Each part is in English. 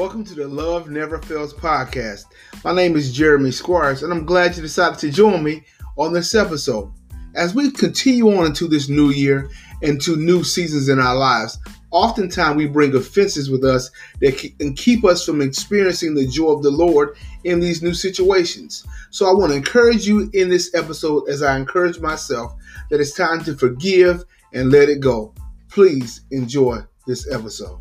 Welcome to the Love Never Fails podcast. My name is Jeremy Squires, and I'm glad you decided to join me on this episode. As we continue on into this new year and to new seasons in our lives, oftentimes we bring offenses with us that can keep us from experiencing the joy of the Lord in these new situations. So I want to encourage you in this episode, as I encourage myself, that it's time to forgive and let it go. Please enjoy this episode.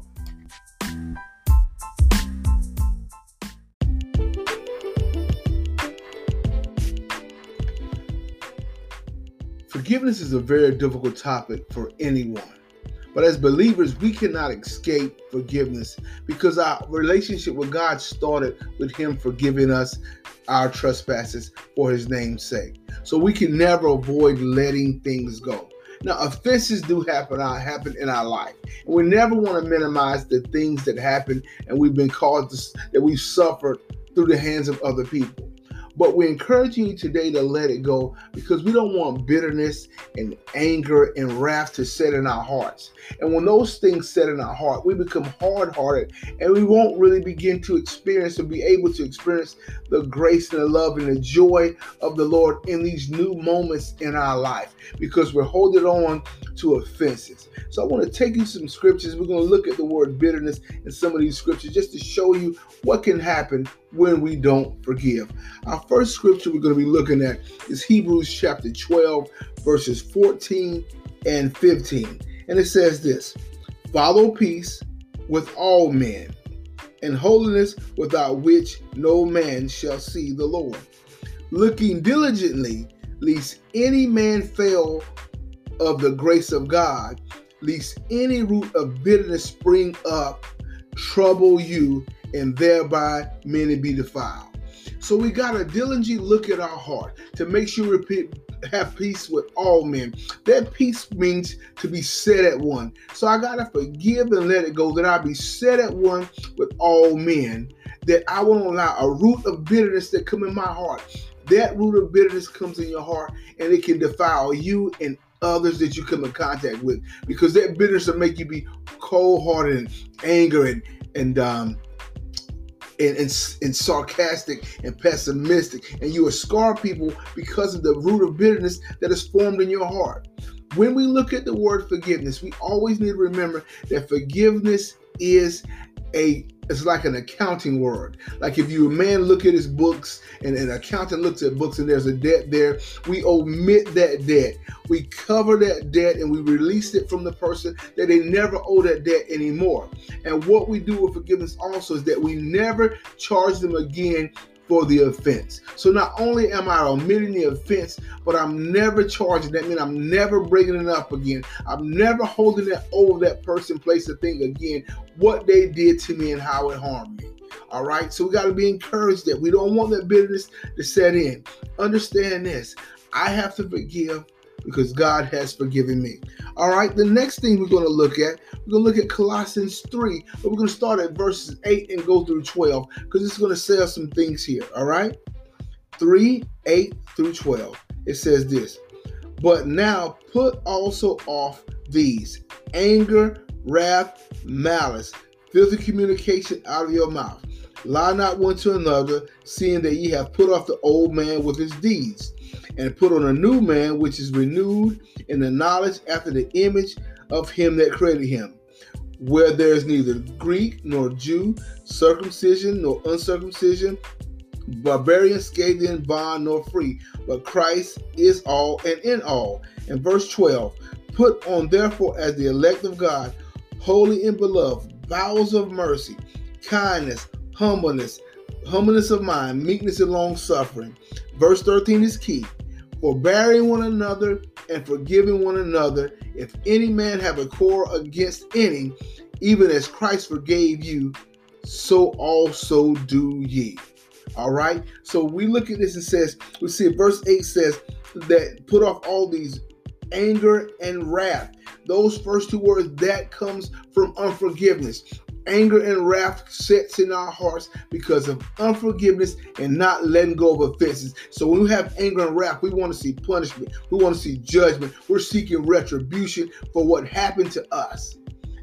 Forgiveness is a very difficult topic for anyone. But as believers, we cannot escape forgiveness because our relationship with God started with Him forgiving us our trespasses for His name's sake. So we can never avoid letting things go. Now, offenses do happen, uh, happen in our life. And we never want to minimize the things that happen and we've been caused to, that we've suffered through the hands of other people. But we're encouraging you today to let it go because we don't want bitterness and anger and wrath to set in our hearts. And when those things set in our heart, we become hard hearted and we won't really begin to experience or be able to experience the grace and the love and the joy of the Lord in these new moments in our life because we're holding on to offenses. So I want to take you some scriptures. We're going to look at the word bitterness in some of these scriptures just to show you what can happen when we don't forgive. Our first scripture we're going to be looking at is Hebrews chapter 12, verses 14 and 15. And it says this Follow peace with all men, and holiness without which no man shall see the Lord. Looking diligently, lest any man fail of the grace of God, lest any root of bitterness spring up, trouble you, and thereby many be defiled. So we got to diligently look at our heart to make sure we have peace with all men. That peace means to be set at one. So I got to forgive and let it go that I be set at one with all men. That I won't allow a root of bitterness that come in my heart. That root of bitterness comes in your heart and it can defile you and others that you come in contact with because that bitterness will make you be cold-hearted and anger and and um and, and, and, sarcastic and pessimistic, and you will scar people because of the root of bitterness that is formed in your heart. When we look at the word forgiveness, we always need to remember that forgiveness is a it's like an accounting word. Like if you a man look at his books and an accountant looks at books and there's a debt there, we omit that debt. We cover that debt and we release it from the person that they never owe that debt anymore. And what we do with forgiveness also is that we never charge them again for the offense. So not only am I omitting the offense, but I'm never charging. That means I'm never bringing it up again. I'm never holding it over that person, place, or thing again. What they did to me and how it harmed me. All right. So we got to be encouraged that we don't want that bitterness to set in. Understand this. I have to forgive because God has forgiven me. All right, the next thing we're going to look at, we're going to look at Colossians 3, but we're going to start at verses 8 and go through 12 because it's going to say some things here. All right, 3 8 through 12. It says this, but now put also off these anger, wrath, malice, filthy communication out of your mouth. Lie not one to another, seeing that ye have put off the old man with his deeds and put on a new man which is renewed in the knowledge after the image of him that created him, where there is neither Greek nor Jew, circumcision nor uncircumcision, barbarian, Scythian, bond nor free, but Christ is all and in all. And verse 12, put on therefore as the elect of God, holy and beloved, bowels of mercy, kindness, humbleness, humbleness of mind, meekness and long suffering. Verse 13 is key forbearing one another and forgiving one another. If any man have a quarrel against any, even as Christ forgave you, so also do ye. All right. So we look at this and says, we see verse 8 says that put off all these anger and wrath. Those first two words that comes from unforgiveness anger and wrath sets in our hearts because of unforgiveness and not letting go of offenses. So when we have anger and wrath, we want to see punishment. We want to see judgment. We're seeking retribution for what happened to us.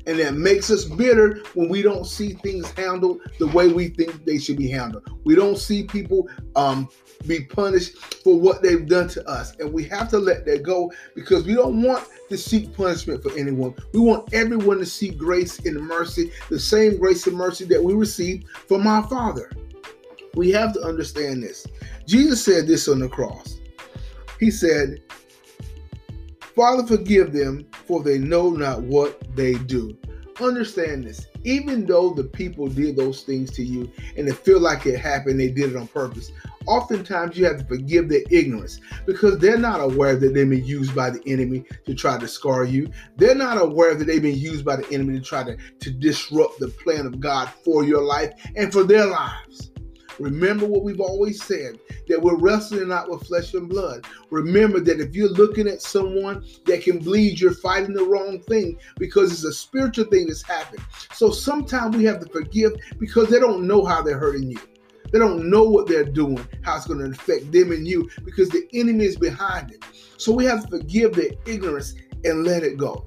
And that makes us bitter when we don't see things handled the way we think they should be handled. We don't see people um, be punished for what they've done to us. And we have to let that go because we don't want to seek punishment for anyone. We want everyone to seek grace and mercy, the same grace and mercy that we received from our Father. We have to understand this. Jesus said this on the cross. He said, Father, forgive them, for they know not what they do. Understand this. Even though the people did those things to you and it feel like it happened, they did it on purpose. Oftentimes you have to forgive their ignorance because they're not aware that they've been used by the enemy to try to scar you. They're not aware that they've been used by the enemy to try to, to disrupt the plan of God for your life and for their lives. Remember what we've always said that we're wrestling not with flesh and blood. Remember that if you're looking at someone that can bleed, you're fighting the wrong thing because it's a spiritual thing that's happened. So sometimes we have to forgive because they don't know how they're hurting you. They don't know what they're doing, how it's going to affect them and you because the enemy is behind it. So we have to forgive their ignorance and let it go.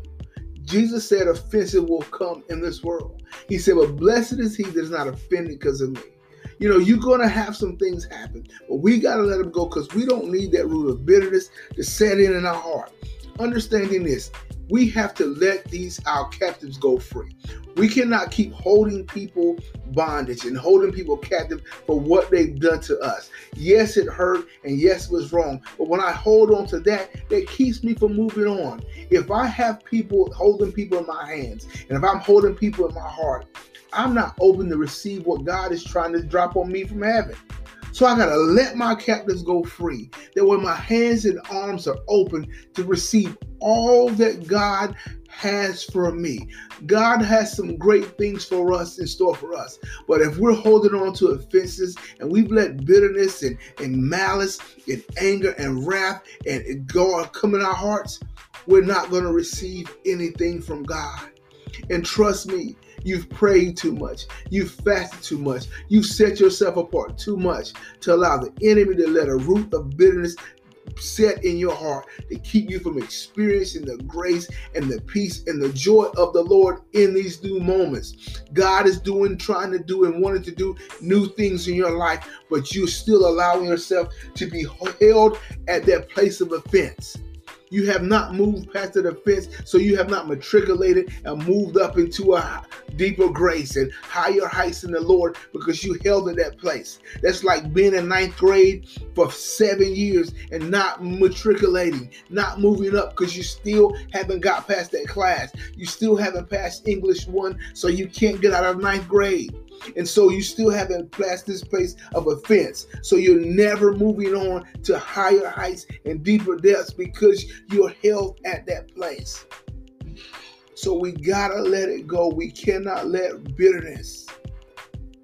Jesus said offenses will come in this world. He said, But blessed is he that is not offended because of me. You know, you're going to have some things happen, but we got to let them go because we don't need that root of bitterness to set in in our heart. Understanding this, we have to let these our captives go free. We cannot keep holding people bondage and holding people captive for what they've done to us. Yes, it hurt and yes, it was wrong. But when I hold on to that, that keeps me from moving on. If I have people holding people in my hands and if I'm holding people in my heart, I'm not open to receive what God is trying to drop on me from heaven. So I gotta let my captives go free. That when my hands and arms are open to receive all that God has for me. God has some great things for us in store for us. But if we're holding on to offenses and we've let bitterness and, and malice and anger and wrath and God come in our hearts, we're not to receive anything from God. And trust me, You've prayed too much. You've fasted too much. You've set yourself apart too much to allow the enemy to let a root of bitterness set in your heart to keep you from experiencing the grace and the peace and the joy of the Lord in these new moments. God is doing, trying to do, and wanting to do new things in your life, but you're still allowing yourself to be held at that place of offense. You have not moved past the defense, so you have not matriculated and moved up into a deeper grace and higher heights in the Lord because you held in that place. That's like being in ninth grade for seven years and not matriculating, not moving up because you still haven't got past that class. You still haven't passed English one, so you can't get out of ninth grade. And so you still haven't passed this place of offense. So you're never moving on to higher heights and deeper depths because you're held at that place. So we gotta let it go. We cannot let bitterness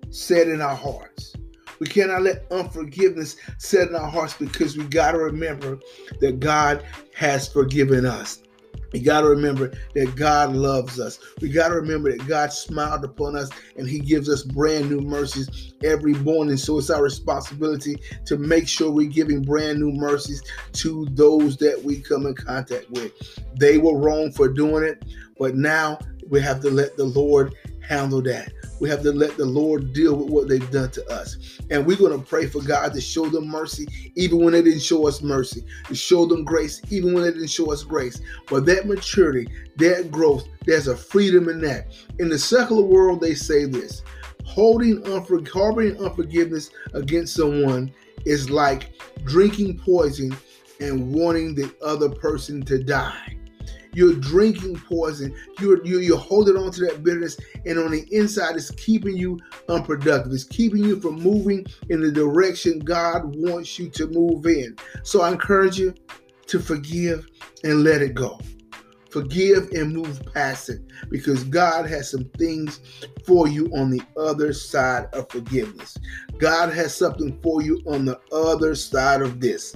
set in our hearts. We cannot let unforgiveness set in our hearts because we got to remember that God has forgiven us. We got to remember that God loves us. We got to remember that God smiled upon us and He gives us brand new mercies every morning. So it's our responsibility to make sure we're giving brand new mercies to those that we come in contact with. They were wrong for doing it, but now we have to let the Lord handle that. We have to let the Lord deal with what they've done to us. And we're going to pray for God to show them mercy, even when they didn't show us mercy, to show them grace, even when they didn't show us grace. But that maturity, that growth, there's a freedom in that. In the secular world, they say this holding unfor- harboring unforgiveness against someone is like drinking poison and wanting the other person to die. You're drinking poison. You're, you're, you're holding on to that bitterness, and on the inside, it's keeping you unproductive. It's keeping you from moving in the direction God wants you to move in. So I encourage you to forgive and let it go. Forgive and move past it because God has some things for you on the other side of forgiveness. God has something for you on the other side of this.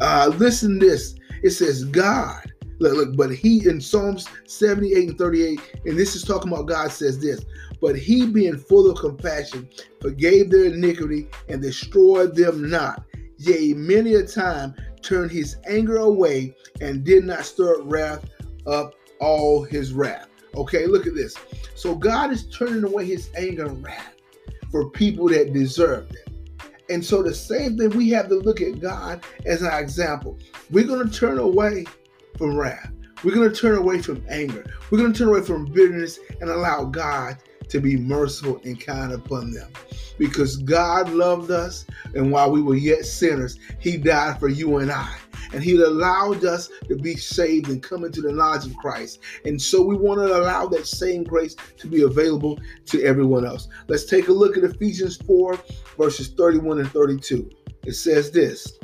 Uh, listen this. It says, God Look, look, but he in Psalms 78 and 38, and this is talking about God says this, but he being full of compassion forgave their iniquity and destroyed them not. Yea, many a time turned his anger away and did not stir wrath up all his wrath. Okay, look at this. So God is turning away his anger and wrath for people that deserve it. And so the same thing, we have to look at God as our example. We're going to turn away from wrath. We're going to turn away from anger. We're going to turn away from bitterness and allow God to be merciful and kind upon them. Because God loved us, and while we were yet sinners, He died for you and I. And He allowed us to be saved and come into the knowledge of Christ. And so we want to allow that same grace to be available to everyone else. Let's take a look at Ephesians 4, verses 31 and 32. It says this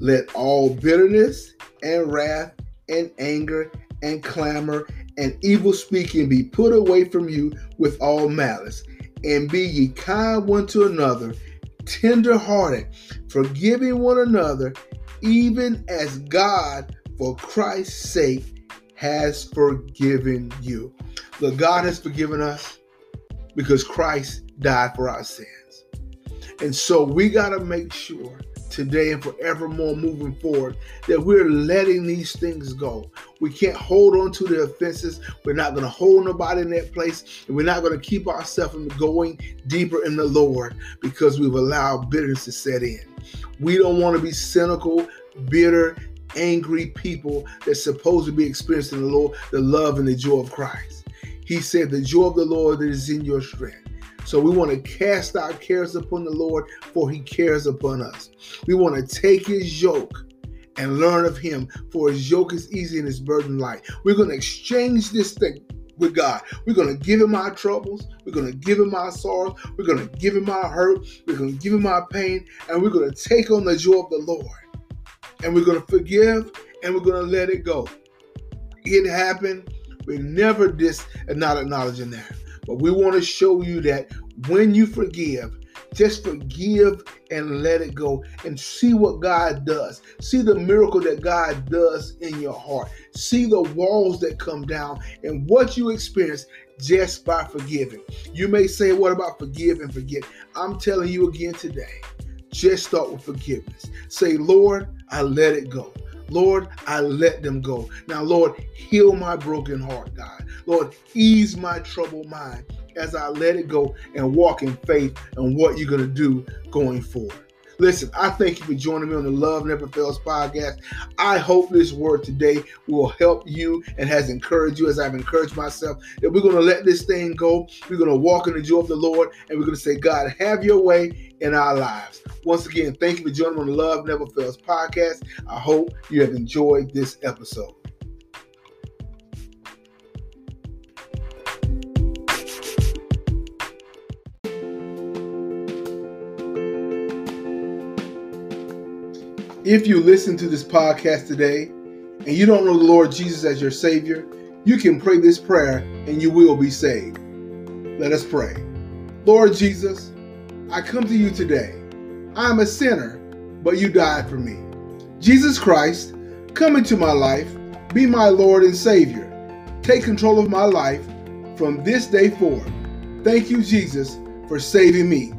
Let all bitterness and wrath and anger and clamor and evil speaking be put away from you with all malice. And be ye kind one to another, tender hearted, forgiving one another, even as God, for Christ's sake, has forgiven you. The God has forgiven us because Christ died for our sins. And so we got to make sure today and forevermore moving forward that we're letting these things go. We can't hold on to the offenses. We're not going to hold nobody in that place. And we're not going to keep ourselves from going deeper in the Lord because we've allowed bitterness to set in. We don't want to be cynical, bitter, angry people that's supposed to be experiencing the Lord, the love and the joy of Christ. He said, The joy of the Lord is in your strength. So we want to cast our cares upon the Lord, for he cares upon us. We want to take his yoke and learn of him, for his yoke is easy and his burden light. We're going to exchange this thing with God. We're going to give him our troubles. We're going to give him our sorrows. We're going to give him our hurt. We're going to give him our pain. And we're going to take on the joy of the Lord. And we're going to forgive and we're going to let it go. It happened. We never dis and not acknowledging that. But we want to show you that when you forgive, just forgive and let it go and see what God does. See the miracle that God does in your heart. See the walls that come down and what you experience just by forgiving. You may say, What about forgive and forget? I'm telling you again today, just start with forgiveness. Say, Lord, I let it go. Lord, I let them go. Now, Lord, heal my broken heart, God. Lord, ease my troubled mind as I let it go and walk in faith and what you're going to do going forward. Listen, I thank you for joining me on the Love Never Fails podcast. I hope this word today will help you and has encouraged you as I've encouraged myself that we're going to let this thing go. We're going to walk in the joy of the Lord and we're going to say, God, have your way in our lives. Once again, thank you for joining on the Love Never Fails podcast. I hope you have enjoyed this episode. If you listen to this podcast today and you don't know the Lord Jesus as your Savior, you can pray this prayer and you will be saved. Let us pray. Lord Jesus, I come to you today. I am a sinner, but you died for me. Jesus Christ, come into my life, be my Lord and Savior. Take control of my life from this day forward. Thank you, Jesus, for saving me.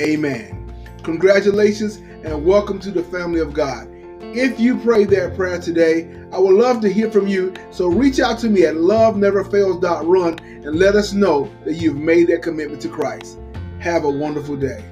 Amen. Congratulations and welcome to the family of God. If you prayed that prayer today, I would love to hear from you. So reach out to me at loveneverfails.run and let us know that you've made that commitment to Christ. Have a wonderful day.